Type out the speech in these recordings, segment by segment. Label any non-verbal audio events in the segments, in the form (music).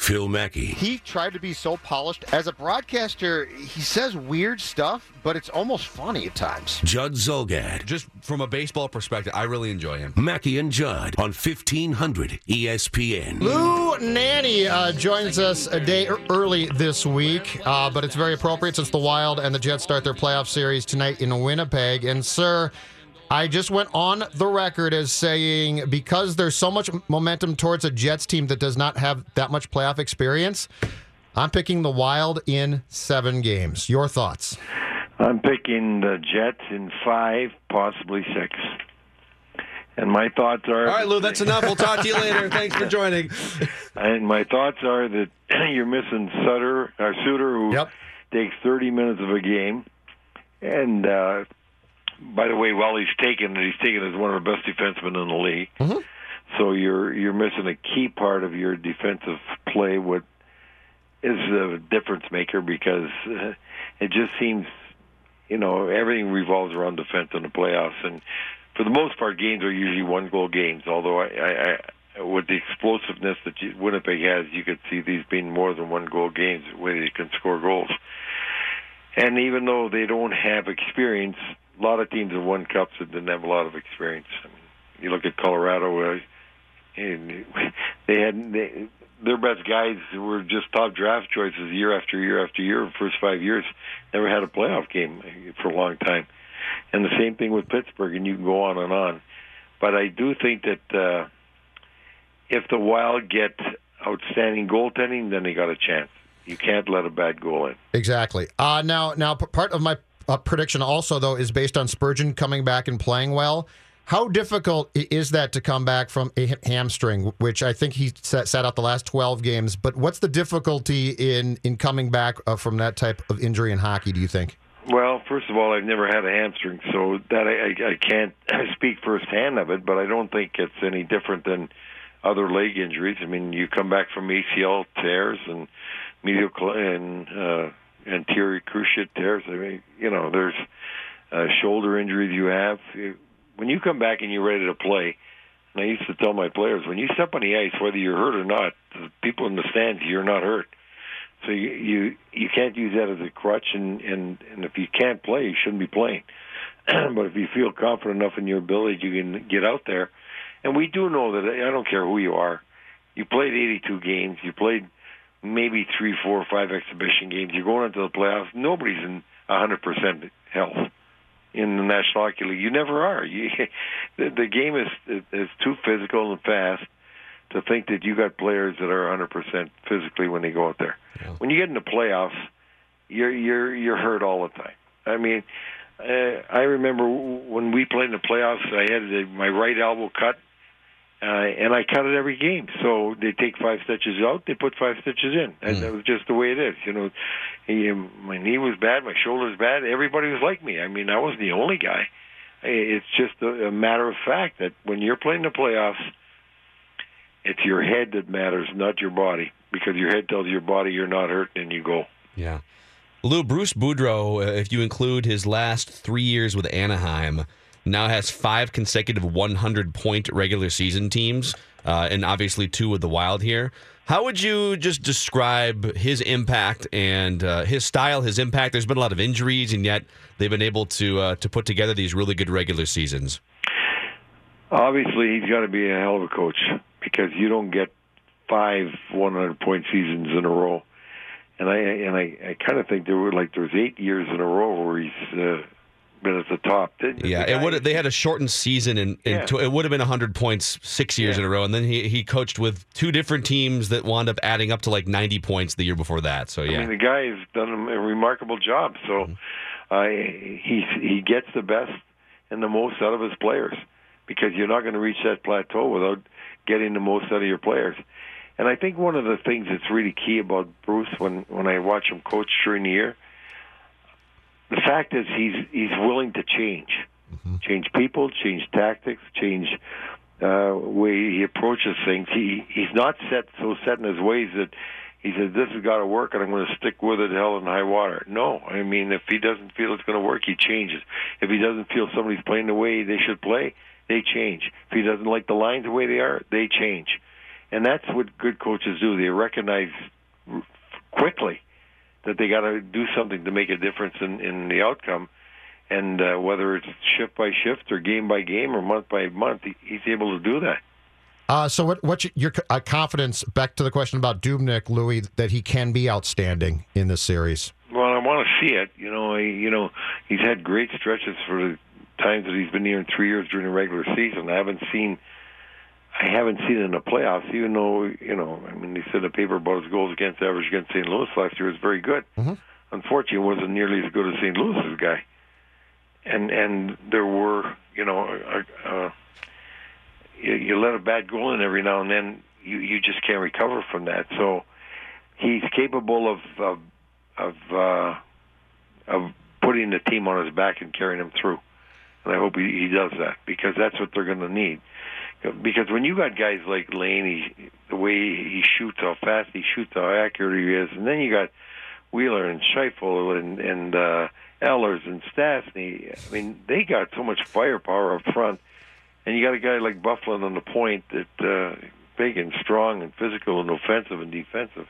Phil Mackey. He tried to be so polished. As a broadcaster, he says weird stuff, but it's almost funny at times. Judd Zulgad. Just from a baseball perspective, I really enjoy him. Mackey and Judd on 1500 ESPN. Lou Nanne uh, joins us a day early this week, uh, but it's very appropriate since the Wild and the Jets start their playoff series tonight in Winnipeg. And, sir, I just went on the record as saying because there's so much momentum towards a Jets team that does not have that much playoff experience, I'm picking the Wild in seven games. Your thoughts? I'm picking the Jets in five, possibly six. And my thoughts are. All right, Lou, that's enough. We'll talk to you later. (laughs) Thanks for joining. And my thoughts are that (clears throat) you're missing Sutter, or Suter, who Yep. takes 30 minutes of a game. And uh, by the way, while he's taken he's taken as one of the best defensemen in the league. So you're you're missing a key part of your defensive play. What is a difference maker because uh, it just seems, you know, everything revolves around defense in the playoffs, and for the most part, games are usually one goal games. Although I, I, I with the explosiveness that you, Winnipeg has, you could see these being more than one goal games where they can score goals. And even though they don't have experience, a lot of teams have won cups that didn't have a lot of experience. I mean, you look at Colorado, uh, and (laughs) they had they, their best guys were just top draft choices year after year after year. First five years, never had a playoff game for a long time. And the same thing with Pittsburgh, and you can go on and on. But I do think that uh, if the Wild get outstanding goaltending, then they got a chance. You can't let a bad goal in. Exactly. Uh, now, now, part of my uh, prediction also though is based on Spurgeon coming back and playing well. How difficult is that to come back from a hamstring, which I think he sat, out the last twelve games? But what's the difficulty in in coming back uh, from that type of injury in hockey? Do you think? Well, first of all, I've never had a hamstring, so that I, I, I can't (laughs) speak firsthand of it. But I don't think it's any different than other leg injuries. I mean, you come back from ACL tears and medial and uh, anterior cruciate tears. I mean, you know, there's uh, shoulder injuries you have. When you come back and you're ready to play, and I used to tell my players, when you step on the ice, whether you're hurt or not, the people in the stands, you're not hurt. So you you you can't use that as a crutch, and and and if you can't play, you shouldn't be playing. (clears throat) but if you feel confident enough in your ability, you can get out there. And we do know that I don't care who you are. You played 82 games. You played maybe three, four, five exhibition games. You're going into the playoffs. Nobody's in 100% health in the National Hockey League. You never are. (laughs) You, the, the game is is too physical and fast to think that you got players that are 100% physically when they go out there. When you get in the playoffs, you're you're you're hurt all the time. I mean, uh, I remember when we played in the playoffs, I had my right elbow cut, uh, and I cut it every game. So they take five stitches out, they put five stitches in, and that was just the way it is. You know, he, my knee was bad, my shoulder was bad. Everybody was like me. I mean, I wasn't the only guy. It's just a, a matter of fact that when you're playing the playoffs, it's your head that matters, not your body, because your head tells your body you're not hurt, and you go. Yeah. Lou, Bruce Boudreau, uh, if you include his last three years with Anaheim, now has five consecutive 100 point regular season teams, uh, and obviously two with the Wild here. How would you just describe his impact and uh, his style, his impact? There's been a lot of injuries, and yet they've been able to uh, to put together these really good regular seasons. Obviously, he's got to be a hell of a coach because you don't get five 100 point seasons in a row. And I and I, I kind of think there were like there was eight years in a row where he's uh, been at the top. The Yeah, it would. They had a shortened season, and, Yeah. it would have been 100 points six years Yeah. in a row. And then he he coached with two different teams that wound up adding up to like 90 points the year before that. So I yeah, mean, the guy has done a remarkable job. So uh, he he gets the best and the most out of his players because you're not going to reach that plateau without getting the most out of your players. And I think one of the things that's really key about Bruce when when I watch him coach during the year, the fact is he's he's willing to change, change people, change tactics, change uh, way he approaches things. He he's not set so set in his ways that he says this has got to work and I'm going to stick with it hell and high water. No, I mean if he doesn't feel it's going to work, he changes. If he doesn't feel somebody's playing the way they should play, they change. If he doesn't like the lines the way they are, they change. And that's what good coaches do. They recognize quickly that they got to do something to make a difference in, in the outcome. And uh, whether it's shift by shift or game by game or month by month, he, he's able to do that. Uh, so, what, what's your uh, confidence? Back to the question about Dubnyk, Louis, that he can be outstanding in this series. Well, I want to see it. You know, I, you know, he's had great stretches for the times that he's been here in three years during the regular season. I haven't seen, I haven't seen in the playoffs. Even though, you know, I mean, he said the paper about his goals against average against St. Louis last year was very good. Mm-hmm. Unfortunately, it wasn't nearly as good as St. Louis's guy. And and there were, you know, uh, uh, you, you let a bad goal in every now and then, you you just can't recover from that. So he's capable of of of, uh, of putting the team on his back and carrying them through. And I hope he, he does that because that's what they're going to need. Because when you got guys like Laine, the way he shoots, how fast he shoots, how accurate he is, and then you got Wheeler and Scheifele and and uh, Ehlers and Stastny. I mean, they got so much firepower up front, and you got a guy like Byfuglien on the point that uh, big and strong and physical and offensive and defensive.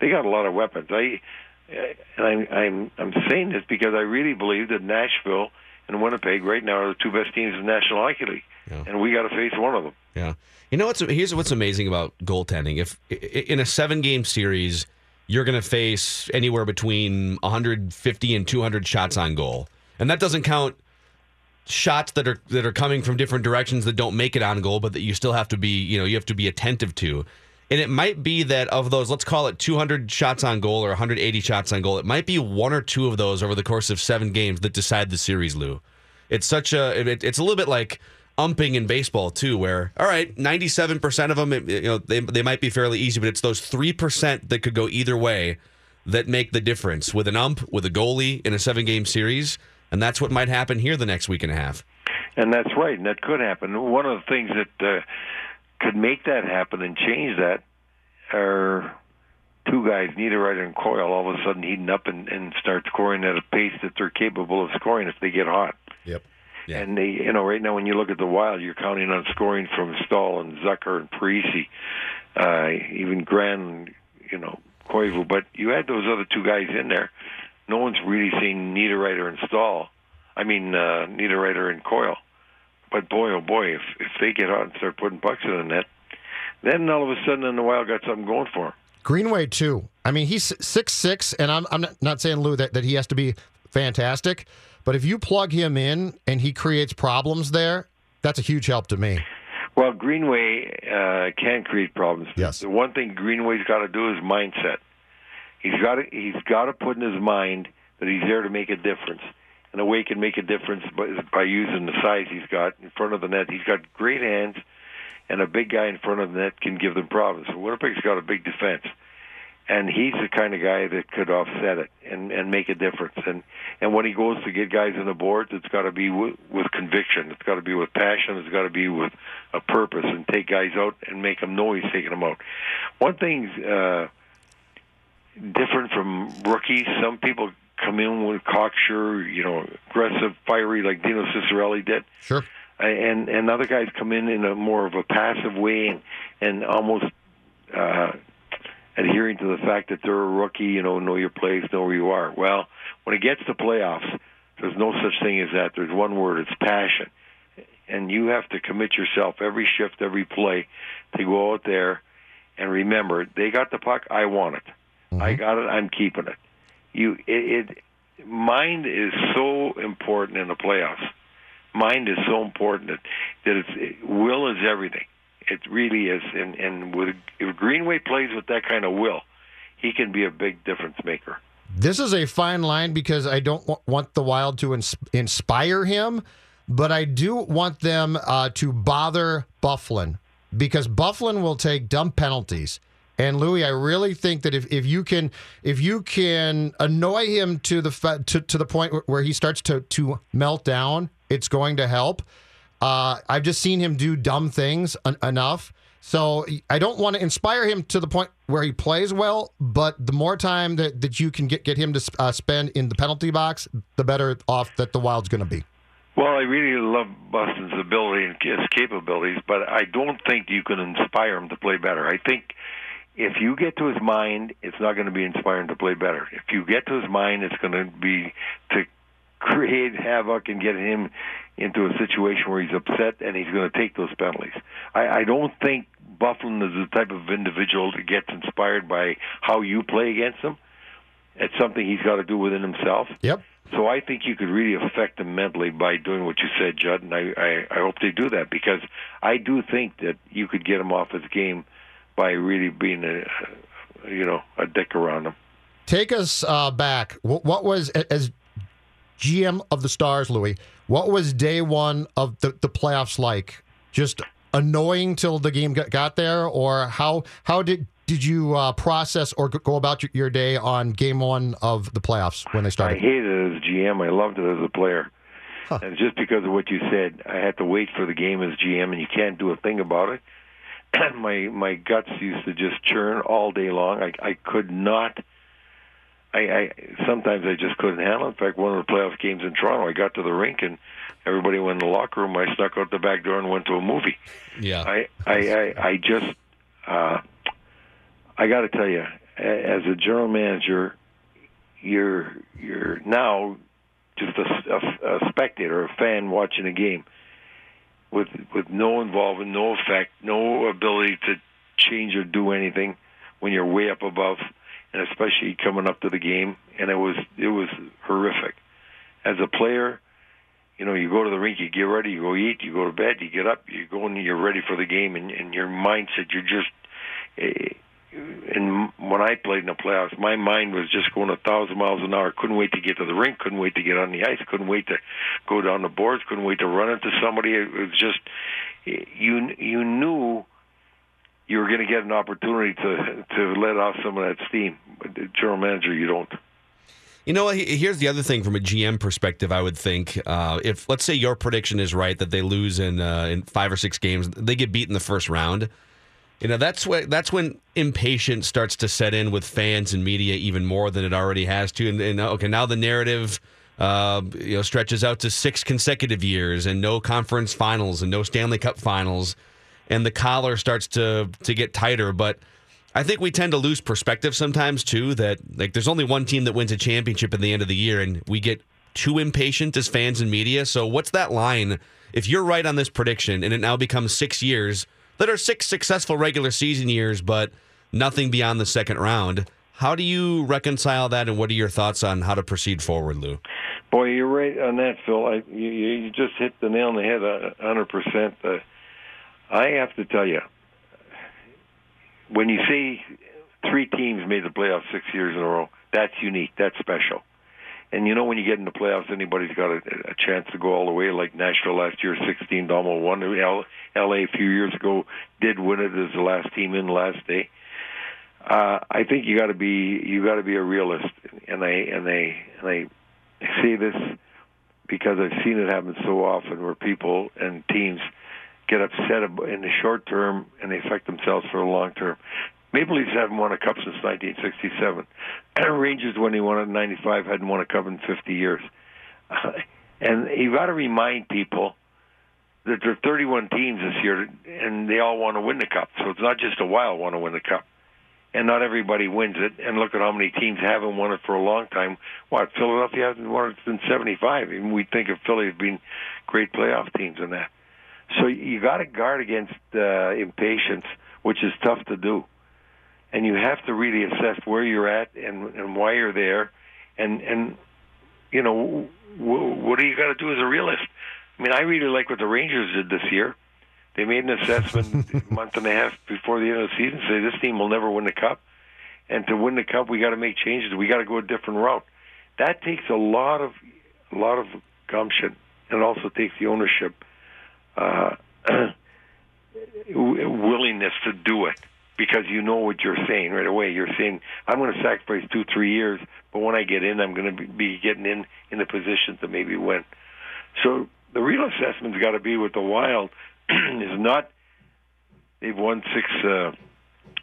They got a lot of weapons. I and I'm I'm I'm saying this because I really believe that Nashville and Winnipeg right now are the two best teams in the National Hockey League, Yeah. and we got to face one of them. Yeah. You know what's here's what's amazing about goaltending. If in a seven game series, you're going to face anywhere between 150 and 200 shots on goal, and that doesn't count shots that are that are coming from different directions that don't make it on goal, but that you still have to be you know you have to be attentive to. And it might be that of those, let's call it 200 shots on goal or 180 shots on goal, it might be one or two of those over the course of seven games that decide the series, Lou. It's such a it, it's a little bit like umping in baseball too, where all right, 97 percent of them, you know, they they might be fairly easy, but it's those three percent that could go either way that make the difference with an ump, with a goalie in a seven game series, and that's what might happen here the next week and a half. And that's right, and that could happen. One of the things that uh, could make that happen and change that are two guys, Niederreiter and Coyle, all of a sudden heating up and, and start scoring at a pace that they're capable of scoring if they get hot. Yep. Yeah. And they, you know, right now when you look at the Wild, you're counting on scoring from Staal and Zucker and Parise, uh, even Gran, you know, Koivu. But you had those other two guys in there. No one's really seen Niederreiter and Staal. I mean, uh, Niederreiter and Coyle. But boy, oh boy, if if they get out and start putting bucks in the net, then all of a sudden, then the Wild got something going for them. Greenway too. I mean, he's six six, and I'm I'm not- not saying Lou that, that he has to be fantastic, but if you plug him in and he creates problems there, that's a huge help to me. Well, Greenway uh, can create problems. Yes. The one thing Greenway's got to do is mindset. He's got to he's got to put in his mind that he's there to make a difference, and the way he can make a difference by, by using the size he's got in front of the net. He's got great hands, and a big guy in front of the net can give them problems. So Winnipeg's got a big defense, and he's the kind of guy that could offset it and and make a difference. And and when he goes to get guys on the boards, it's got to be with, with conviction. It's got to be with passion. It's got to be with a purpose, and take guys out and make them know he's taking them out. One thing's uh, different from rookies. Some people come in with cocksure, you know, aggressive, fiery, like Dino Ciccarelli did Sure. and and other guys come in in a more of a passive way and and almost uh, adhering to the fact that they're a rookie, you know, know your place, know where you are. Well, when it gets to playoffs, there's no such thing as that. There's one word: it's passion, and you have to commit yourself every shift, every play, to go out there and remember they got the puck, I want it, mm-hmm. I got it, I'm keeping it. You, it, it mind is so important in the playoffs mind is so important that, that it's it, will is everything. It really is, and and with if Greenway plays with that kind of will, he can be a big difference maker. This is a fine line because I don't want the Wild to ins- inspire him, but I do want them uh, to bother Byfuglien because Byfuglien will take dumb penalties And Louis, I really think that if, if you can if you can annoy him to the to, to the point where he starts to to melt down, it's going to help. Uh, I've just seen him do dumb things en- enough. So I don't want to inspire him to the point where he plays well, but the more time that, that you can get, get him to uh, spend in the penalty box, the better off that the Wild's going to be. Well, I really love Boston's ability and his capabilities, but I don't think you can inspire him to play better. I think if you get to his mind, it's not going to be inspiring to play better. If you get to his mind, it's going to be to create havoc and get him into a situation where he's upset and he's going to take those penalties. I, I don't think Byfuglien is the type of individual that gets inspired by how you play against him. It's something he's got to do within himself. Yep. So I think you could really affect him mentally by doing what you said, Judd, and I, I, I hope they do that because I do think that you could get him off his game by really being a, you know, a dick around him. Take us uh, back. What, what was as GM of the Stars, Louis? What was day one of the, the playoffs like? Just annoying till the game got, got there, or how how did did you uh, process or go about your, your, day on game one of the playoffs when they started? I hated it as GM. I loved it as a player. Huh. And just because of what you said, I had to wait for the game as GM, and you can't do a thing about it. (clears throat) my my guts used to just churn all day long. I I could not. I, I sometimes I just couldn't handle. It. In fact, one of the playoff games in Toronto, I got to the rink and everybody went in the locker room. I snuck out the back door and went to a movie. Yeah. I I I, I just. uh I got to tell you, as a general manager, you're you're now just a, a, a spectator, a fan watching a game with with no involvement, no effect, no ability to change or do anything when you're way up above, and especially coming up to the game. And it was it was horrific. As a player, you know, you go to the rink, you get ready, you go eat, you go to bed, you get up, you go and you're ready for the game, and, and your mindset, you're just. Eh, and when I played in the playoffs, my mind was just going a thousand miles an hour. Couldn't wait to get to the rink. Couldn't wait to get on the ice. Couldn't wait to go down the boards. Couldn't wait to run into somebody. It was just you. You knew you were going to get an opportunity to to let off some of that steam. General manager, you don't. You know, here's the other thing from a GM perspective. I would think uh, if let's say your prediction is right that they lose in uh, in five or six games, they get beat in the first round you know, that's when that's when impatience starts to set in with fans and media even more than it already has to. And, and okay, now the narrative uh, you know stretches out to six consecutive years and no conference finals and no Stanley Cup finals, and the collar starts to to get tighter. But I think we tend to lose perspective sometimes too. That like there's only one team that wins a championship at the end of the year, and we get too impatient as fans and media. So what's that line? If you're right on this prediction, and it now becomes six years that are six successful regular season years, but nothing beyond the second round. How do you reconcile that, and what are your thoughts on how to proceed forward, Lou? Boy, you're right on that, Phil. I, you, you just hit the nail on the head, a hundred percent. Uh, I have to tell you, when you see three teams made the playoffs six years in a row, that's unique. That's special. And you know when you get in the playoffs, anybody's got a, a chance to go all the way. Like Nashville last year, 16 almost won. L, LA a few years ago did win it as the last team in the last day. Uh, I think you got to be you got to be a realist, and I and I and I say this because I've seen it happen so often where people and teams get upset in the short term and they affect themselves for the long term. Maple Leafs haven't won a cup since 1967. (clears throat) Rangers, when they won it in '95, hadn't won a cup in 50 years. (laughs) And you got to remind people that there are 31 teams this year, and they all want to win the cup. So it's not just a Wild want to win the cup, and not everybody wins it. And look at how many teams haven't won it for a long time. What Philadelphia hasn't won it since '75. Even we think of Philly as being great playoff teams in that. So you got to guard against uh, impatience, which is tough to do and you have to really assess where you're at and and why you're there, and and you know w- what do you got to do as a realist? I mean, I really like what the Rangers did this year. They made an assessment (laughs) a month and a half before the end of the season, say this team will never win the cup, and to win the cup, we got to make changes. We got to go a different route. That takes a lot of a lot of gumption, and also takes the ownership uh, (clears throat) willingness to do it because you know what you're saying right away. You're saying, I'm going to sacrifice two, three years, but when I get in, I'm going to be getting in in the position to maybe win. So the real assessment's got to be with the Wild (clears throat) is not they've won six uh,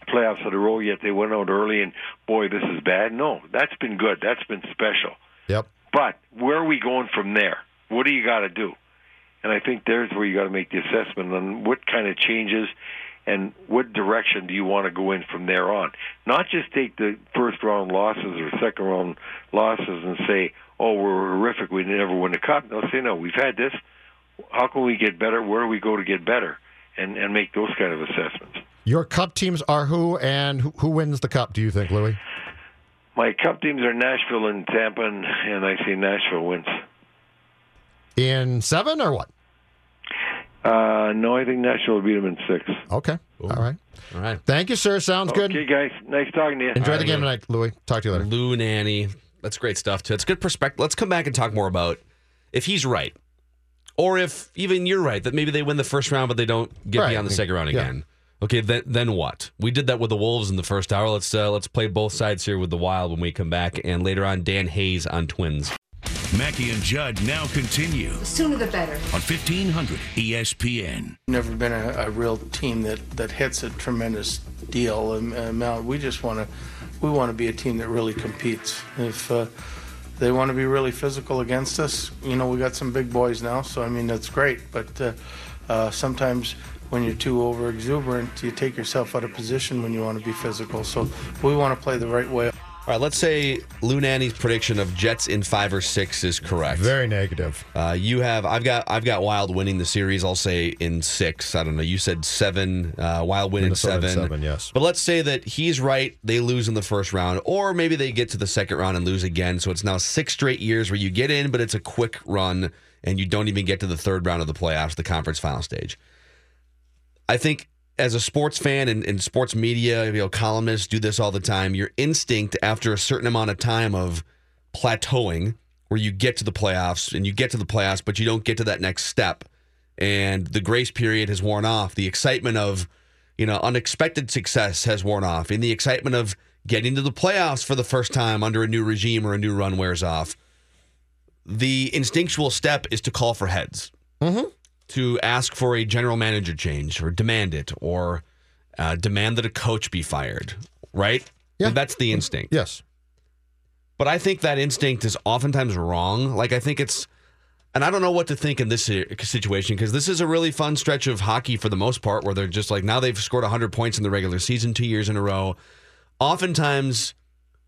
playoffs in a row yet they went out early and boy this is bad. No, that's been good. That's been special. Yep. But where are we going from there? What do you got to do? And I think there's where you got to make the assessment on what kind of changes and what direction do you want to go in from there on. Not just take the first round losses or second round losses and say, "Oh, we're horrific. We never win the cup." No, say no. We've had this. How can we get better? Where do we go to get better? And and make those kind of assessments. Your cup teams are who, and who, who wins the cup? Do you think, Louis? My cup teams are Nashville and Tampa, and, and I say Nashville wins. In seven or what? Uh, no, I think Nashville will beat them in six. Okay. All right. All right. Thank you, sir. Sounds Okay, good. Okay, guys. Nice talking to you. Enjoy the game tonight, Louis. Talk to you later. Lou Nanne. That's great stuff, too. It's good perspective. Let's come back and talk more about if he's right. Or if even you're right, that maybe they win the first round, but they don't get Right. beyond the second round Yeah. again. Okay, then then what? We did that with the Wolves in the first hour. Let's uh, let's play both sides here with the Wild when we come back, and later on Dan Hayes on Twins. Mackey and Judd now continue The Sooner the better. on E 1500 ESPN. never been a, a real team that, that hits a tremendous deal am- amount. We just want to we want to be a team that really competes. If uh, they want to be really physical against us, you know, we got some big boys now, so I mean that's great. But uh, uh, sometimes when you're too over exuberant, you take yourself out of position when you want to be physical. So we want to play the right way. All right, let's say Lou Nanne's prediction of Jets in five or six is correct. Very negative. Uh, you have I've got I've got Wild winning the series. I'll say in six. I don't know. You said seven. Uh, Wild win Minnesota in seven. seven, yes. But let's say that he's right. They lose in the first round, or maybe they get to the second round and lose again. So it's now six straight years where you get in, but it's a quick run, and you don't even get to the third round of the playoffs, the conference final stage. I think as a sports fan and, and sports media, you know, columnists do this all the time. Your instinct after a certain amount of time of plateauing, where you get to the playoffs and you get to the playoffs, but you don't get to that next step, and the grace period has worn off. The excitement of, you know, unexpected success has worn off, and the excitement of getting to the playoffs for the first time under a new regime or a new run wears off. The instinctual step is to call for heads mm-hmm. To ask for a general manager change or demand it or uh, demand that a coach be fired, right? Yeah. That's the instinct. Yes. But I think that instinct is oftentimes wrong. Like, I think it's, and I don't know what to think in this situation because this is a really fun stretch of hockey for the most part where they're just like, now they've scored 100 points in the regular season two years in a row. Oftentimes,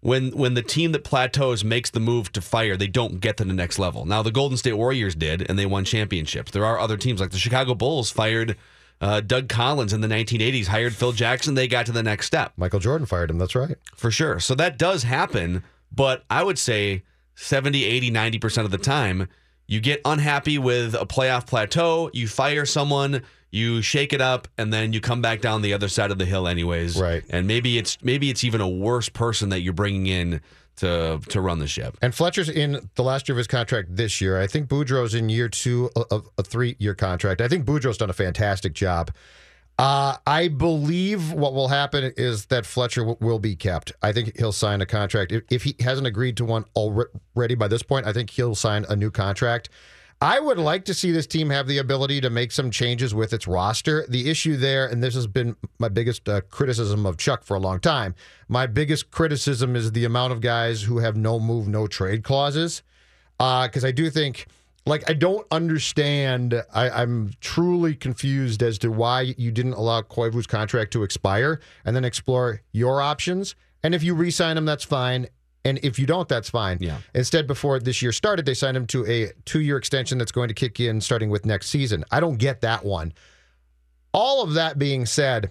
when when the team that plateaus makes the move to fire, they don't get to the next level. Now the Golden State Warriors did, and they won championships. There are other teams like the Chicago Bulls fired uh, Doug Collins in the 1980s, hired Phil Jackson. They got to the next step Michael Jordan fired him. That's right. for sure. So that does happen, but I would say 70, 80, 90% of the time, you get unhappy with a playoff plateau, you fire someone, you shake it up, and then you come back down the other side of the hill anyways. Right. And maybe it's maybe it's even a worse person that you're bringing in to to run the ship. And Fletcher's in the last year of his contract this year. I think Boudreau's in year two of a three year contract. I think Boudreau's done a fantastic job. Uh, I believe what will happen is that Fletcher w- will be kept. I think he'll sign a contract. If, if he hasn't agreed to one already by this point, I think he'll sign a new contract. I would like to see this team have the ability to make some changes with its roster. The issue there, and this has been my biggest uh, criticism of Chuck for a long time, my biggest criticism is the amount of guys who have no move, no trade clauses. Because I do think, like, I don't understand. I, I'm truly confused as to why you didn't allow Koivu's contract to expire and then explore your options. And if you re sign him, that's fine. And if you don't, that's fine. Yeah. Instead, before this year started, they signed him to a two year extension that's going to kick in starting with next season. I don't get that one. All of that being said,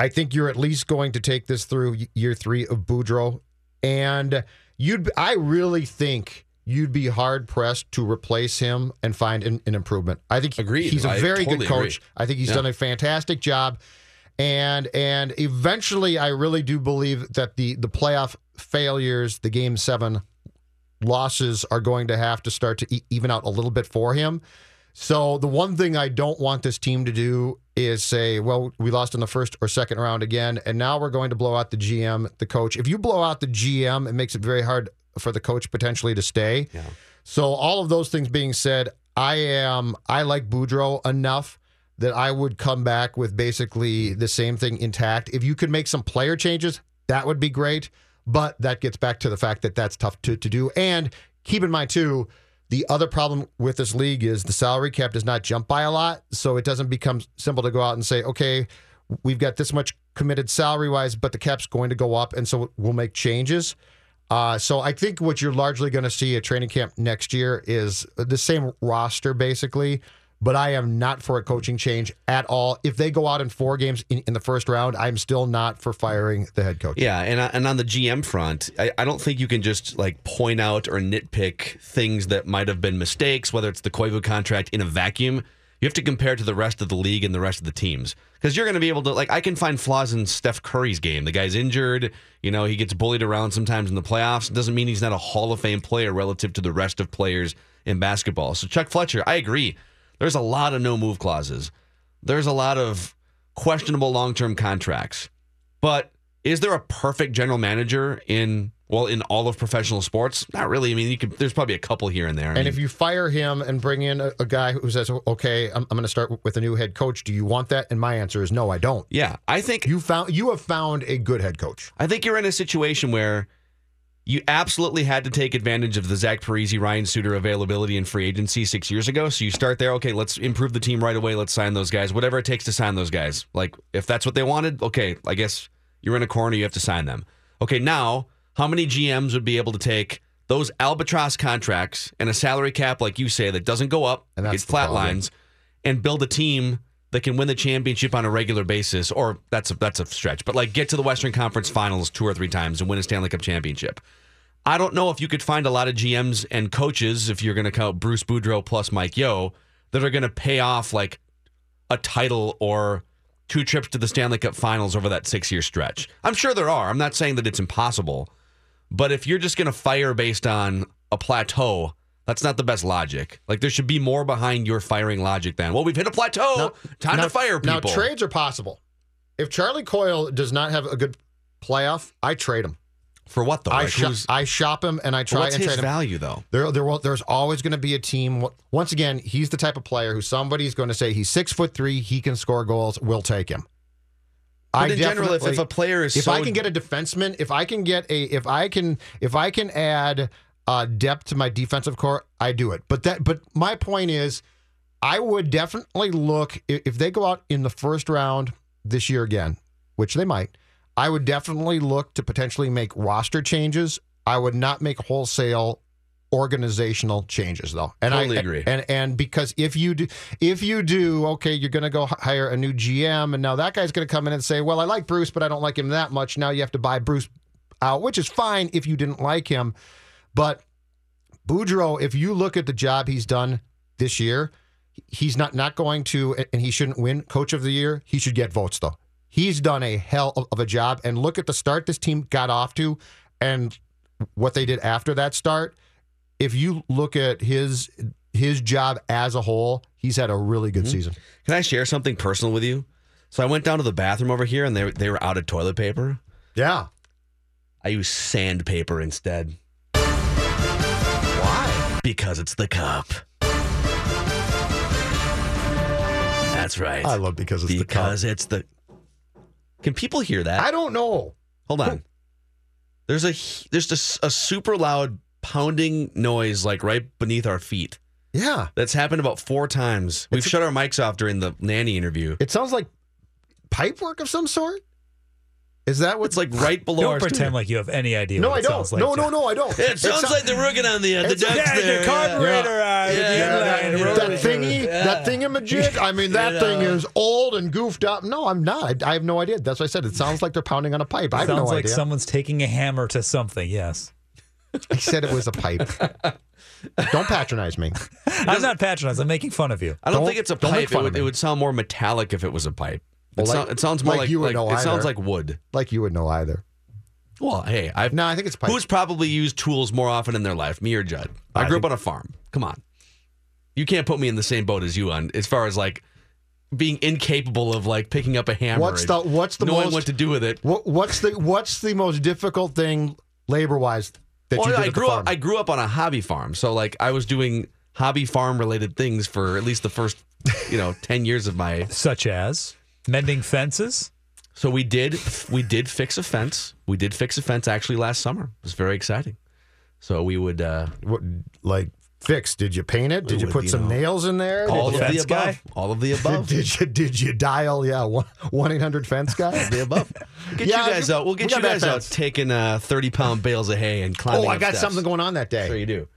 I think you're at least going to take this through year three of Boudreau, and you'd. I really think you'd be hard pressed to replace him and find an, an improvement. I think Agreed. he's a very totally good coach. agree. I think he's Yeah. done a fantastic job, and and eventually, I really do believe that the the playoff failures, the game seven losses, are going to have to start to e- even out a little bit for him. So the one thing I don't want this team to do is say, well, we lost in the first or second round again, and now we're going to blow out the GM, the coach. If you blow out the GM, it makes it very hard for the coach potentially to stay. Yeah. So all of those things being said, I am I like Boudreau enough that I would come back with basically the same thing intact. If you could make some player changes, that would be great. But that gets back to the fact that that's tough to, to do. And keep in mind too, the other problem with this league is the salary cap does not jump by a lot, so it doesn't become simple to go out and say, okay, we've got this much committed salary wise, but the cap's going to go up, and so we'll make changes. Uh, so I think what you're largely going to see at training camp next year is the same roster basically, but I am not for a coaching change at all. If they go out in four games in, in the first round, I'm still not for firing the head coach. Yeah, and and on the GM front, I, I don't think you can just like point out or nitpick things that might have been mistakes, whether it's the Koivu contract in a vacuum. You have to compare to the rest of the league and the rest of the teams because you're going to be able to like I can find flaws in Steph Curry's game. The guy's injured, you know, he gets bullied around sometimes in the playoffs. It doesn't mean he's not a Hall of Fame player relative to the rest of players in basketball. So Chuck Fletcher, I agree. There's a lot of no move clauses. There's a lot of questionable long term contracts. But is there a perfect general manager in well in all of professional sports? Not really. I mean, you could, there's probably a couple here and there. I And mean, if you fire him and bring in a, a guy who says, "Okay, I'm, I'm going to start with a new head coach," do you want that? And my answer is no, I don't. yeah, I think You found you have found a good head coach. I think you're in a situation where you absolutely had to take advantage of the Zach Parise, Ryan Suter availability in free agency six years ago. So you start there. Okay, let's improve the team right away. Let's sign those guys. Whatever it takes to sign those guys. Like if that's what they wanted, okay, I guess you're in a corner. You have to sign them. Okay, now how many GMs would be able to take those albatross contracts and a salary cap like you say that doesn't go up, And it that's gets flat problem. lines, and build a team that can win the championship on a regular basis, or that's a that's a stretch, but like get to the Western Conference Finals two or three times and win a Stanley Cup championship. I don't know if you could find a lot of GMs and coaches, if you're going to count Bruce Boudreau plus Mike Yeo, that are going to pay off like a title or two trips to the Stanley Cup Finals over that six year stretch. I'm sure there are. I'm not saying that it's impossible, but if you're just going to fire based on a plateau, that's not the best logic. Like there should be more behind your firing logic than, well, we've hit a plateau. Time now, to fire people. Now trades are possible. If Charlie Coyle does not have a good playoff, I trade him. For what though? I Like, shop, I shop him and I try what's and his trade him. value though? There, there will, there's always going to be a team. Once again, he's the type of player who somebody's going to say he's six foot three, he can score goals. We'll take him. But in general, if, if a player is if so I can get a defenseman, if I can get a, if I can, if I can add uh, depth to my defensive corps, I do it. But that, but my point is, I would definitely look if they go out in the first round this year again, which they might. I would definitely look to potentially make roster changes. I would not make wholesale organizational changes though. And Totally I agree. And and because if you do if you do, okay, you're going to go hire a new GM and now that guy's going to come in and say, "Well, I like Bruce, but I don't like him that much." Now you have to buy Bruce out, which is fine if you didn't like him. But Boudreau, if you look at the job he's done this year, he's not not going to, and he shouldn't win Coach of the Year. He should get votes though. He's done a hell of- a job, and look at the start this team got off to, and what they did after that start. If you look at his his job as a whole, he's had a really good mm-hmm. season. Can I share something personal with you? So I went down to the bathroom over here and they they were out of toilet paper. Yeah. I used sandpaper instead? Because it's the cup. That's right. I love because it's because the cup. Because it's the. Can people hear that? I don't know. Hold on. There's a there's just a super loud pounding noise like right beneath our feet. Yeah. That's happened about four times. We've shut our mics off during the Nanne interview. It sounds like pipe work of some sort. Is that what's like right (laughs) below Don't our pretend studio. like you have any idea. No, what I don't. sounds like, no, no, no, I don't. (laughs) It sounds like they're working on the uh, the It's- ducks Yeah, there. the carburetor. Uh, the Yeah, inline, that, that rotary. thingy, that thingamajig. I mean, (laughs) that You thing is old and goofed up. No, I'm not. I, I have no idea. That's what I said. It sounds like they're pounding on a pipe. I have Sounds no like idea. someone's taking a hammer to something. Yes. I said it was a pipe. don't patronize me. I'm not patronizing. I'm making fun of you. I don't, Don't- think it's a pipe. It would, it would sound more metallic if it was a pipe. It, Well, like- sou- it sounds more like like, you would like- know it sounds like wood. Like you would know either. Well, hey, I've No, I think it's pipe. who's probably used tools more often in their life, me or Judd? I, I grew think- up on a farm. Come on, you can't put me in the same boat as you on as far as like being incapable of like picking up a hammer. What's the what's the knowing most what to do with it. What, what's the what's the most difficult thing labor wise that Well, you did I at the grew farm? up. I grew up on a hobby farm, so like I was doing hobby farm related things for at least the first, you know, (laughs) ten years of my. Such as mending fences. So we did we did fix a fence. We did fix a fence actually last summer. It was very exciting. So we would uh, what, like fix? Did you paint it? Did you would, put you some know, nails in there? all did of you, the above. guy? All of the (laughs) above. did you did you dial yeah one eight hundred fence guy? the above. (laughs) Get Yeah, you guys out. We'll get we you guys out taking uh, thirty pound bales of hay and climbing. Oh, I up got steps. something going on that day. Sure you do.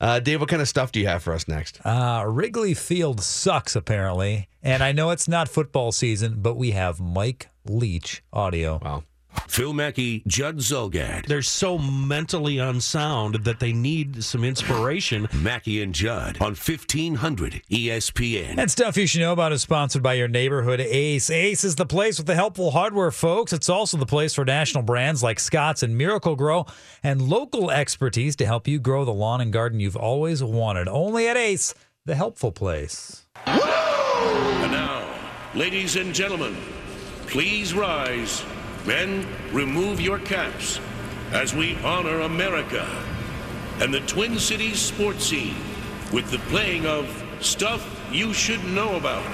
Uh, Dave, what kind of stuff do you have for us next? Uh, Wrigley Field sucks, apparently. And I know it's not football season, but we have Mike Leach audio. Wow. Phil Mackey, Judd Zulgad, They're so mentally unsound that they need some inspiration. Mackey and Judd on E 1500 ESPN. And stuff you should know about is sponsored by your neighborhood Ace. Ace is the place with the helpful hardware, folks. It's also the place for national brands like Scott's and Miracle-Gro and local expertise to help you grow the lawn and garden you've always wanted. Only at Ace, the helpful place. And now, ladies and gentlemen, please rise. Men, remove your caps as we honor America and the Twin Cities sports scene with the playing of Stuff You Should Know About.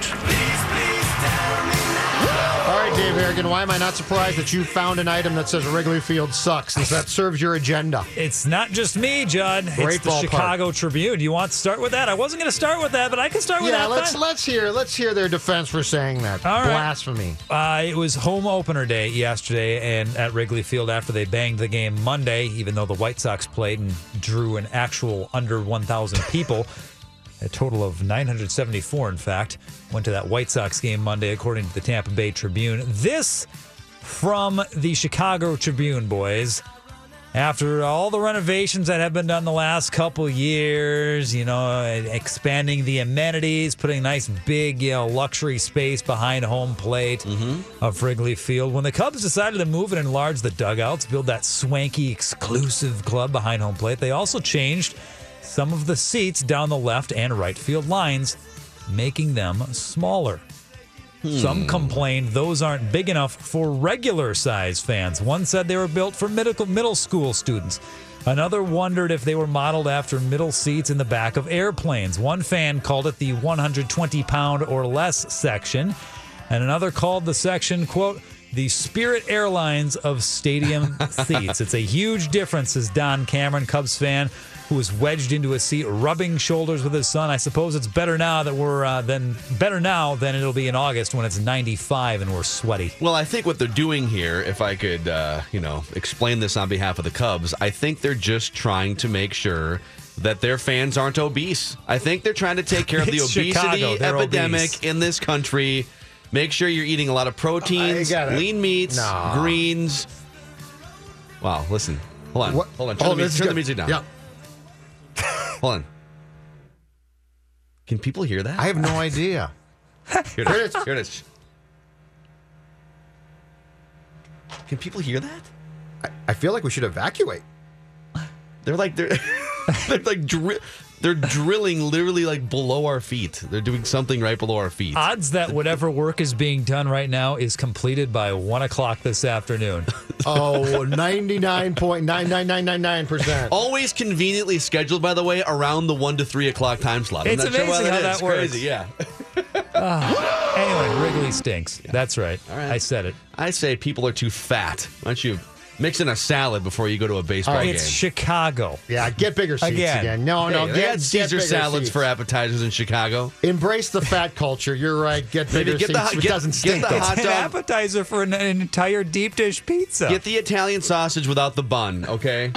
All right, Dave Harrigan, why am I not surprised that you found an item that says Wrigley Field sucks since that serves your agenda? It's not just me, Judd. Great it's the. Chicago Tribune. Do you want to start with that? I wasn't going to start with that, but I can start with Yeah, that. let's let's hear let's hear their defense for saying that. All right. Blasphemy. Uh, it was home opener day yesterday, and at Wrigley Field after they banged the game Monday, even though the White Sox played and drew an actual under 1,000 people. A total of 974, in fact, went to that White Sox game Monday, according to the Tampa Bay Tribune. This from the Chicago Tribune, boys. After all the renovations that have been done the last couple years, you know, expanding the amenities, putting a nice big, you know, luxury space behind home plate mm-hmm. of Wrigley Field. When the Cubs decided to move and enlarge the dugouts, build that swanky, exclusive club behind home plate, they also changed some of the seats down the left and right field lines, making them smaller. Some hmm. complained those aren't big enough for regular size fans. One said they were built for middle, middle school students. Another wondered if they were modeled after middle seats in the back of airplanes. One fan called it the 120 pound or less section, and another called the section, quote, the Spirit Airlines of stadium (laughs) seats. It's a huge difference, says Don Cameron, Cubs fan, who was wedged into a seat, rubbing shoulders with his son. I suppose it's better now that we're uh, than better now than it'll be in August when it's 95 and we're sweaty. Well, I think what they're doing here, if I could, uh, you know, explain this on behalf of the Cubs, I think they're just trying to make sure that their fans aren't obese. I think they're trying to take care of the (laughs) obesity Chicago. Epidemic obese. in this country. Make sure you're eating a lot of proteins, lean meats, No. greens. Wow, listen. Hold on. What- Hold on. Turn, Oh, the, mu- this is turn the music down. Yeah, (laughs) Hold on. Can people hear that? I have no (laughs) idea. Here it is. Here it is. Can people hear that? I, I feel like we should evacuate. They're like they're (laughs) (laughs) they're like dri- they're drilling literally like below our feet. They're doing something right below our feet. Odds that whatever work is being done right now is completed by one o'clock this afternoon. (laughs) Oh, 99.99999%. Always conveniently scheduled, by the way, around the one to three o'clock time slot. I'm It's not sure why amazing how is. that works. Crazy, yeah. Ah, anyway, Wrigley stinks. That's right. right. I said it. I say people are too fat. Why don't you mix in a salad before you go to a baseball oh, game? It's Chicago. Yeah, get bigger seats Again. again. No, Hey, no, they get, had get Caesar bigger salads seats. for appetizers in Chicago. Embrace the fat culture. You're right. Get Maybe bigger get the- seats. it get- doesn't get stink. the though. hot An dog. appetizer for an, an entire deep dish pizza. Get the Italian sausage without the bun, okay?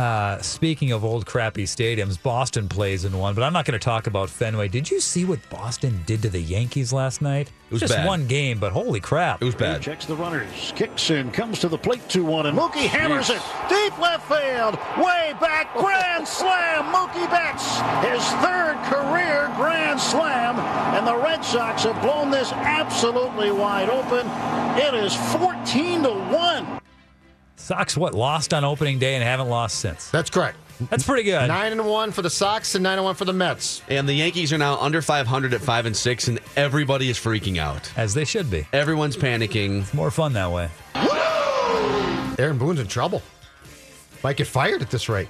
Uh, speaking of old crappy stadiums, Boston plays in one, but I'm not going to talk about Fenway. Did you see what Boston did to the Yankees last night? It was just bad. one game, but holy crap! It was bad. Checks the runners, kicks in, comes to the plate 2 1, and Mookie hammers it deep left field, way back, grand slam. Mookie Betts, his third career grand slam, and the Red Sox have blown this absolutely wide open. It is 14 to 1. Sox, what, lost on opening day and haven't lost since. That's correct. That's pretty good. Nine and one for the Sox and nine and one for the Mets. And the Yankees are now under 500 at 5 and 6, and everybody is freaking out. As they should be. Everyone's panicking. More fun that way. Aaron Boone's in trouble. Might get fired at this rate.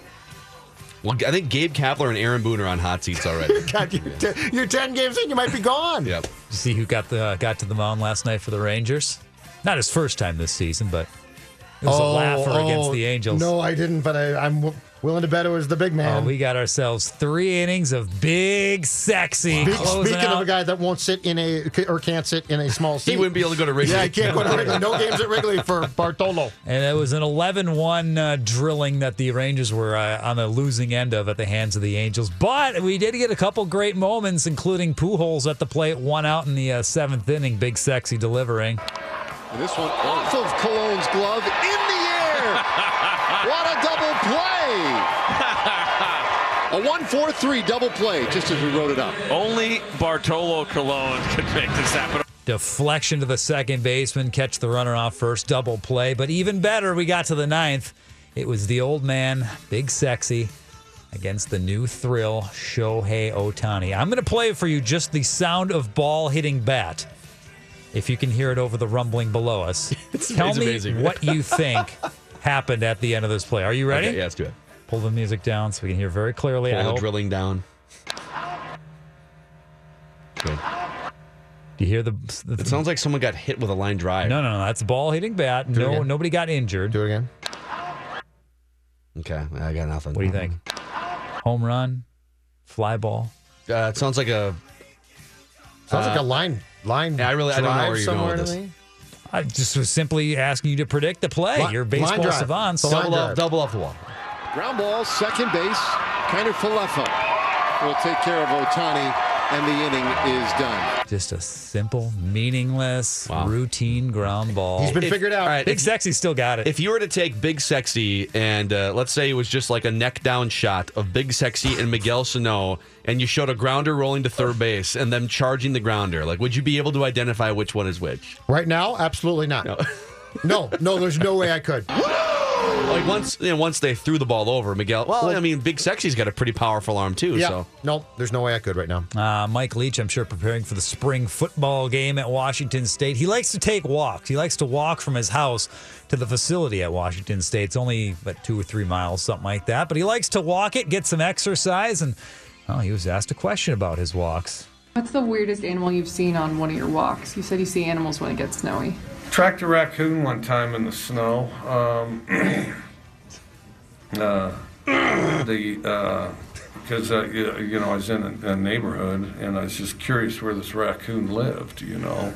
Well, I think Gabe Kapler and Aaron Boone are on hot seats already. (laughs) God, you're, ten, you're 10 games in, you might be gone. yep. You see who got the got to the mound last night for the Rangers? Not his first time this season, but it was a laugher against the Angels. Oh, No, I didn't, but I, I'm w- willing to bet it was the big Oh, man. we got ourselves three innings of big, sexy. Big- closing speaking of a guy that won't sit in a or can't sit in a small seat. He wouldn't be able to go to Wrigley. Yeah, he can't go to Wrigley. No games at Wrigley for (laughs) Bartolo. And it was an 11 1 uh, drilling that the Rangers were uh, on the losing end of at the hands of the Angels. But we did get a couple great moments, including Pujols at the plate, one out in the uh, seventh inning. Big Sexy delivering. And this one off of Colon's glove in the air. what a double play. A 1-4-3 double play, just as we wrote it up. Only Bartolo Colon could make this happen. Deflection to the second baseman, catch the runner off first, double play. But even better, we got to the ninth. It was the old man, Big Sexy, against the new thrill, Shohei Ohtani. I'm going to play for you just the sound of ball hitting bat. If you can hear it over the rumbling below us, (laughs) tell it's me amazing. what you think (laughs) happened at the end of this play. Are you ready? Okay, yeah, let's do it. Pull the music down so we can hear very clearly. I Pull the hope. drilling down. Good. Do you hear the? the It sounds like someone got hit with a line drive. no, no, no. That's ball hitting bat. Do it No, again. nobody got injured. Do it again. Okay, I got nothing. What do you think? Home run, fly ball. Uh, it sounds like a. Sounds like Uh, a line line. Yeah, I really- I don't know drive where you're going somewhere with to this. me. I just was simply asking you to predict the play. Li- You're line baseball drive. savants. It's a line Double off, drive. double off the wall. Ground ball, second base. Kiner Falefa will take care of Ohtani, and the inning is done. Just a simple, meaningless, Wow. routine ground ball. He's been If- figured out. all right, Big if- Sexy still got it. If you were to take Big Sexy and uh, let's say it was just like a neck down shot of Big Sexy and Miguel Sano, and you showed a grounder rolling to third base and them charging the grounder, like would you be able to identify which one is which? Right now, absolutely not. No. No, no, there's no way I could. (laughs) like once, you know, once they threw the ball over, Miguel. Well, I mean, Big Sexy's got a pretty powerful arm too. Yeah, So no, there's no way I could right now. Uh, Mike Leach, I'm sure, preparing for the spring football game at Washington State. He likes to take walks. He likes to walk from his house to the facility at Washington State. It's only about two or three miles, something like that. But he likes to walk it, get some exercise, and well, he was asked a question about his walks. What's the weirdest animal you've seen on one of your walks? You said you see animals when it gets snowy. Tracked a raccoon one time in the snow. Um, (clears throat) uh, the because uh, you, you know I was in a, a neighborhood and I was just curious where this raccoon lived. You know,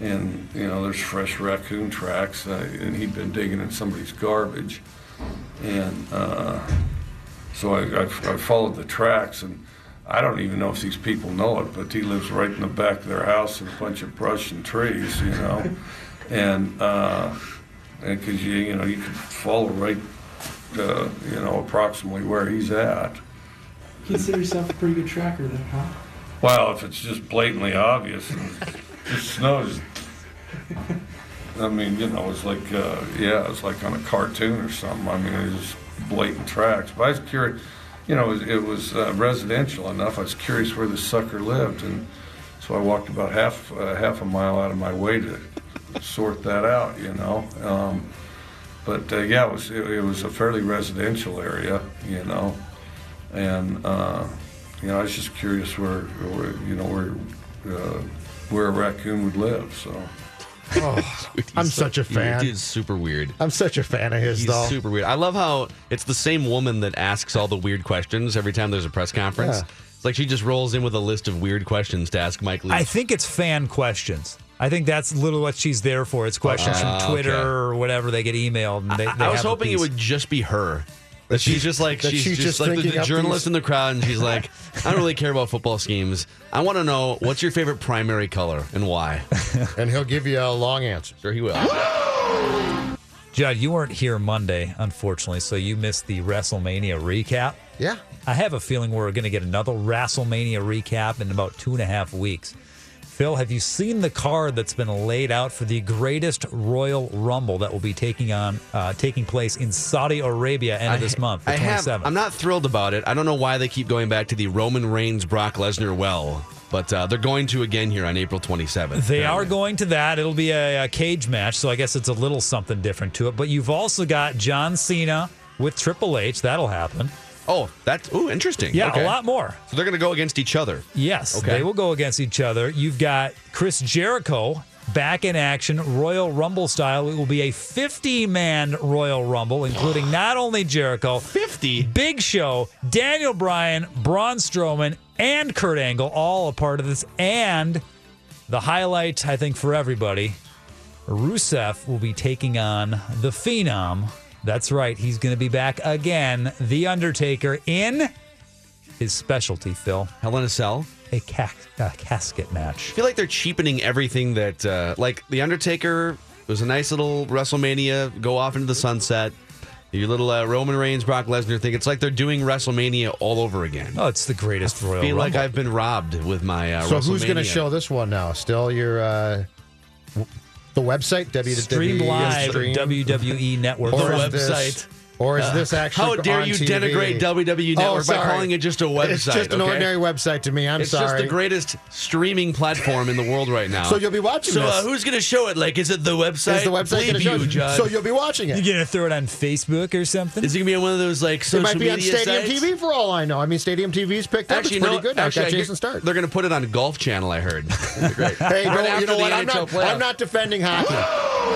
and you know there's fresh raccoon tracks, uh, and he'd been digging in somebody's garbage, and uh, so I, I, I followed the tracks and. I don't even know if these people know it, but he lives right in the back of their house in a bunch of brush and trees, you know, and because you you know you can follow right, uh, you know, approximately where he's at. Consider yourself a pretty good tracker then, huh? Well, if it's just blatantly obvious, and it snows. I mean, you know, it's like uh, yeah, it's like on a cartoon or something. I mean, it's just blatant tracks. But I was curious, you know, it was, it was uh, residential enough. I was curious where this sucker lived, and so I walked about half uh, half a mile out of my way to sort that out. You know, um, but uh, yeah, it was it, it was a fairly residential area. You know, and uh, you know, I was just curious where, where you know where uh, where a raccoon would live. So. (laughs) Oh, I'm He's so- such a fan. he- fan. He's super weird. I'm such a fan of his, He's though. super weird. I love how it's the same woman that asks all the weird questions every time there's a press conference. Yeah. It's like she just rolls in with a list of weird questions to ask Mike Leach. I think it's fan questions. I think that's literally what she's there for. It's questions Ah, from Twitter okay. or whatever they get emailed. And they, they I was have hoping it would just be her. That she's just like that she's, she's just, just like the, the journalist these- in the crowd, and she's like, (laughs) "I don't really care about football schemes. I want to know what's your favorite primary color and why." (laughs) and he'll give you a long answer. Sure, he will. (gasps) Judd, you weren't here Monday, unfortunately, so you missed the WrestleMania recap. Yeah. I have a feeling we're going to get another WrestleMania recap in about two and a half weeks. Phil, have you seen the card that's been laid out for the greatest Royal Rumble that will be taking on uh, taking place in Saudi Arabia end of this month, the I have. 27th? I'm not thrilled about it. I don't know why they keep going back to the Roman Reigns Brock Lesnar well, but uh, they're going to again here on April 27th. They are going to that. It'll be a, a cage match, so I guess it's a little something different to it. But you've also got John Cena with Triple H. That'll happen. Oh, that's ooh interesting. Yeah, Okay. a lot more. So they're going to go against each other. Yes, Okay. they will go against each other. You've got Chris Jericho back in action, Royal Rumble style. It will be a 50 man Royal Rumble, including (gasps) not only Jericho, 50, Big Show, Daniel Bryan, Braun Strowman, and Kurt Angle, all a part of this. And the highlight, I think, for everybody Rusev will be taking on the Phenom. That's right, he's going to be back again, The Undertaker, in his specialty, Phil. Hell in a Cell. A ca- uh, casket match. I feel like they're cheapening everything that, uh, like the Undertaker was a nice little WrestleMania, go off into the sunset. Your little uh, Roman Reigns, Brock Lesnar thing. It's like they're doing WrestleMania all over again. Oh, it's the greatest Royal I feel like I've been robbed with my uh, So who's going to show this one now? Still your uh, w- the website WWE Stream live, Stream? WWE Network. Or The is this- website. Or is this actually? How dare on you TV? denigrate WWE Oh, Network by calling it just a website? It's just an okay? ordinary website to me. I'm it's sorry. It's just the greatest streaming platform in the world right now. So you'll be watching So this. uh, who's going to show it? Like, is it the website? Is the website going to show you, it? Judd. So you'll be watching it. You gonna throw it on Facebook or something? Is it going to be on one of those like social media? It might be on Stadium sites? TV for all I know. I mean, Stadium TV's picked up. Actually, it's pretty no, good now. Actually, Got I hear- Jason Stark. They're going to put it on Golf Channel. I heard. Great. (laughs) Hey, Right after you know the what? I'm NHL not. I'm not defending hockey.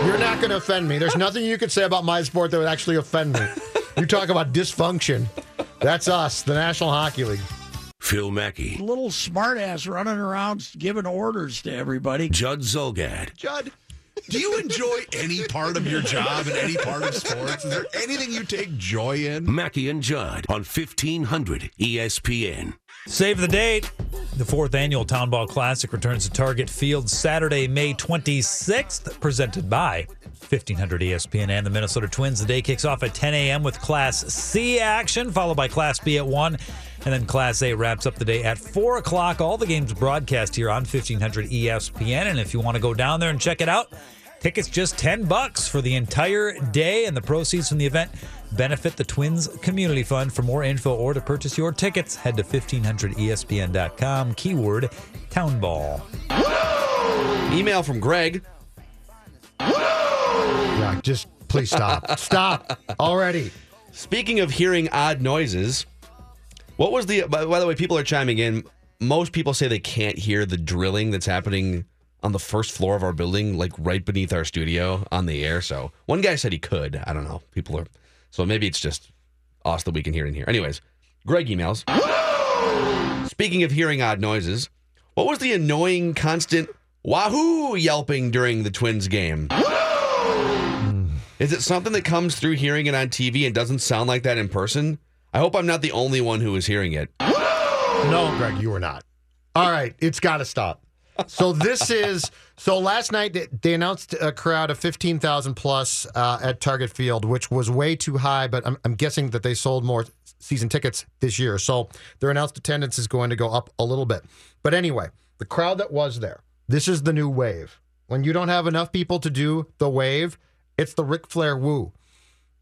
You're not going to offend me. There's nothing you could say about my sport that would actually offend me. You talk about dysfunction. That's us, the National Hockey League. Phil Mackey, Little smartass running around giving orders to everybody. Judd Zulgad, Judd, do you enjoy any part of your job and any part of sports? Is there anything you take joy in? Mackey and Judd on 1500 ESPN. Save the date. The fourth annual Town Ball Classic returns to Target Field Saturday, May 26th, presented by 1500 ESPN and the Minnesota Twins. The day kicks off at 10 a.m. with Class C action, followed by Class B at 1. And then Class A wraps up the day at 4 o'clock. All the games broadcast here on 1500 ESPN. And if you want to go down there and check it out, Tickets just 10 bucks for the entire day, and the proceeds from the event benefit the Twins Community Fund. For more info or to purchase your tickets, head to E 1500ESPN.com, keyword townball. Email from Greg. Yeah, just please stop. (laughs) stop already. Speaking of hearing odd noises, what was the? By, by the way, people are chiming in. Most people say they can't hear the drilling that's happening on the first floor of our building, like right beneath our studio on the air. So one guy said he could. I don't know. People are. So maybe it's just us that we can hear in here. Anyways, Greg emails. (gasps) Speaking of hearing odd noises, what was the annoying constant wahoo yelping during the Twins game? (laughs) Is it something that comes through hearing it on TV and doesn't sound like that in person? I hope I'm not the only one who is hearing it. No, Greg, you are not. All right, it's got to stop. So this is so. Last night they- announced a crowd of fifteen thousand plus uh, at Target Field, which was way too high. But I'm, I'm guessing that they sold more season tickets this year, so their announced attendance is going to go up a little bit. But anyway, the crowd that was there, this is the new wave. When you don't have enough people to do the wave, it's the Ric Flair woo.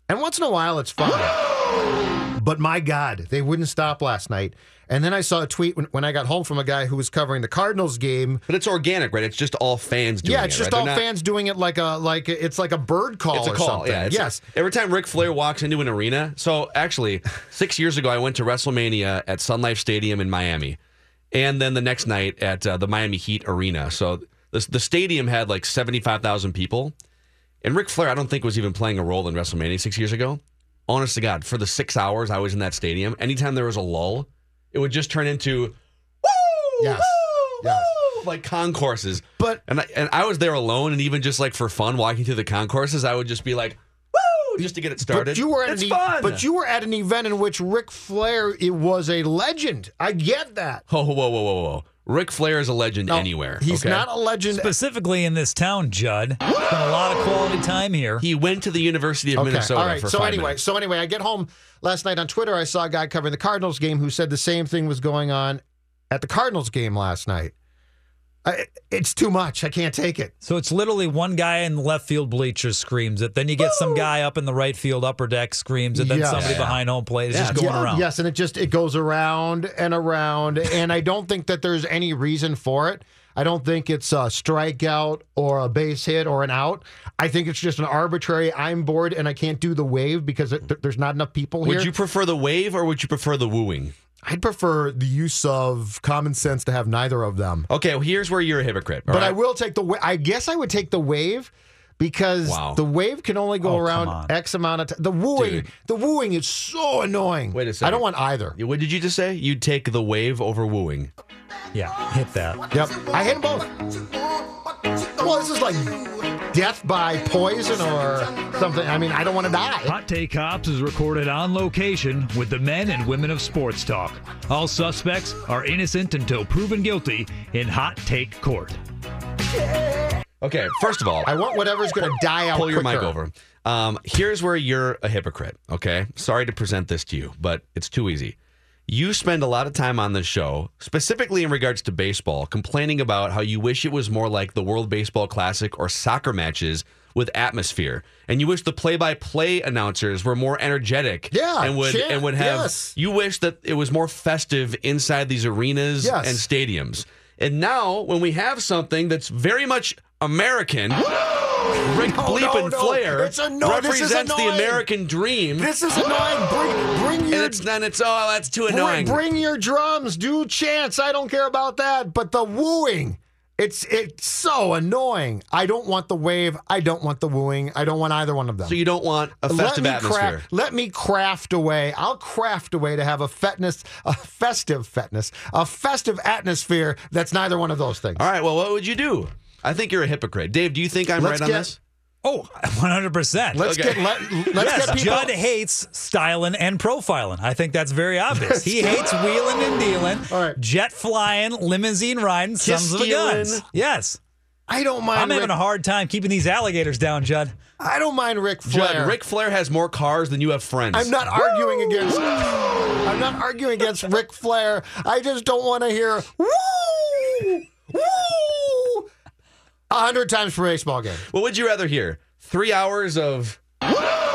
And once in a while, it's fun. (gasps) But my God, they wouldn't stop last night. And then I saw a tweet when, when I got home from a guy who was covering the Cardinals game. But it's organic, right? It's just all fans doing it. yeah, it's it, just right? all not- fans doing it like a like a- it's like a bird call It's a call, something. yeah. yes. Every time Ric Flair walks into an arena. So actually, six years ago, I went to WrestleMania at Sun Life Stadium in Miami, and then the next night at uh, the Miami Heat Arena. So the the stadium had like seventy five thousand people, and Ric Flair, I don't think was even playing a role in WrestleMania six years ago. Honest to God, for the six hours I was in that stadium, anytime there was a lull, it would just turn into woo, Yes. woo, Yes. woo, like concourses. But and I, and I was there alone, and even just like for fun, walking through the concourses, I would just be like, "Woo!" just to get it started. But you were at it's an fun. but you were at an event in which Ric Flair it was a legend. I get that. whoa, whoa, whoa, whoa, whoa! Ric Flair is a legend anywhere. He's okay? not a legend. Specifically in this town, Judd. Spent a lot of quality time here. He went to the University of Okay. Minnesota All right. for So five anyway, minutes. so anyway, I get home last night on Twitter. I saw a guy covering the Cardinals game who said the same thing was going on at the Cardinals game last night. I, it's too much. I can't take it. So it's literally one guy in the left field bleachers screams it. Then you get some guy up in the right field upper deck screams it. Then Yes. somebody Yeah. behind home plate is Yeah, just going yeah, around. Yes, and it just it goes around and around, and I don't think that there's any reason for it. I don't think it's a strikeout or a base hit or an out. I think it's just an arbitrary. I'm bored and I can't do the wave because it, th- there's not enough people here. Would you prefer the wave or would you prefer the wooing? I'd prefer the use of common sense to have neither of them. Okay, well, here's where you're a hypocrite. all but I will take the. wa- I guess I would take the wave because Wow. the wave can only go Oh, around on. X amount of time. The wooing, Dude. the wooing is so annoying. Wait a second. I don't want either. What did you just say? You'd take the wave over wooing. Yeah, hit that. Yep, I hit them both. Well, this is like death by poison or something. I mean, I don't want to die. Hot Take Cops is recorded on location with the men and women of sports talk. All suspects are innocent until proven guilty in Hot Take Court. Okay, first of all, I want whatever's going to die out. pull your mic over. Um, here's where you're a hypocrite. Okay, sorry to present this to you, but it's too easy. You spend a lot of time on this show, specifically in regards to baseball, complaining about how you wish it was more like the World Baseball Classic or soccer matches with atmosphere, and you wish the play-by-play announcers were more energetic. Yeah, and would chant- and would have. yes. You wish that it was more festive inside these arenas Yes. and stadiums. And now, when we have something that's very much American, (gasps) Ric No, Bleep no, and no. Flair It's anno- represents the. American dream. This is annoying. Bring, bring and your it's then it's oh that's too annoying. bring your drums. Do chants. I don't care about that. But the wooing. It's it's so annoying. I don't want the wave. I don't want the wooing. I don't want either one of them. so you don't want a let festive me atmosphere. Craft, let me craft a way. I'll craft a way to have a fetness, a festive fetness, a festive atmosphere that's neither one of those things. All right, well, what would you do? I think you're a hypocrite, Dave. Do you think I'm Let's right on get- this? Oh, 100%. Let's Okay. get let, let's yes, get people. Judd hates styling and profiling. I think that's very obvious. He hates wheeling and dealing, All right. jet flying, limousine riding, sons of a guns. stealing. Yes. I don't mind. I'm having a hard time keeping these alligators down, Judd. I don't mind Ric Flair. Judd, Ric Flair has more cars than you have friends. I'm not arguing against. I'm not arguing against Ric Flair. I just don't want to hear woo woo a hundred times per baseball game. What would you rather hear? Three hours of. (gasps)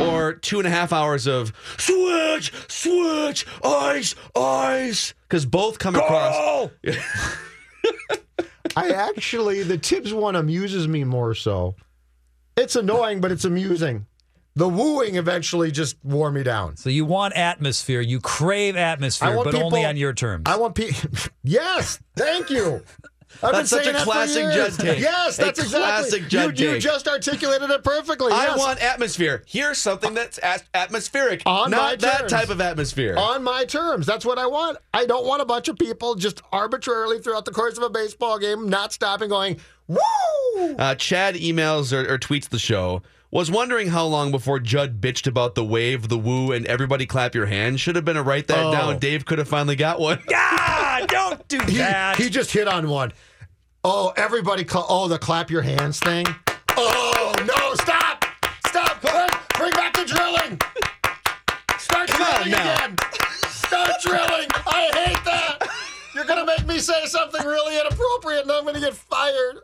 Or two and a half hours of switch, switch, ice, ice. Because both come across. (laughs) (laughs) I actually, the Tibbs one amuses me more so. It's annoying, but it's amusing. The wooing eventually just wore me down. So you want atmosphere. You crave atmosphere, want but only on your terms. I want people. (laughs) yes, thank you. I've That's been such saying a classic. Judd take. Yes, A that's exactly. classic Judd you, you just articulated it perfectly. I want atmosphere. Here's something that's atmospheric, On my not that terms. type of atmosphere. on my terms. That's what I want. I don't want a bunch of people just arbitrarily throughout the course of a baseball game not stopping going, woo! Uh, Chad emails or, or tweets the show. Was wondering how long before Judd bitched about the wave, the woo, and everybody clap your hands. Should have been a write that Oh. down. Dave could have finally got one. (laughs) ah, don't do He, that. he just hit on one. Oh, everybody, cla- oh, the clap your hands thing. Oh, no, stop! Stop! Bring, bring back the drilling! Start Come drilling now. again! Start drilling! I hate that! You're going to make me say something really inappropriate and I'm going to get fired.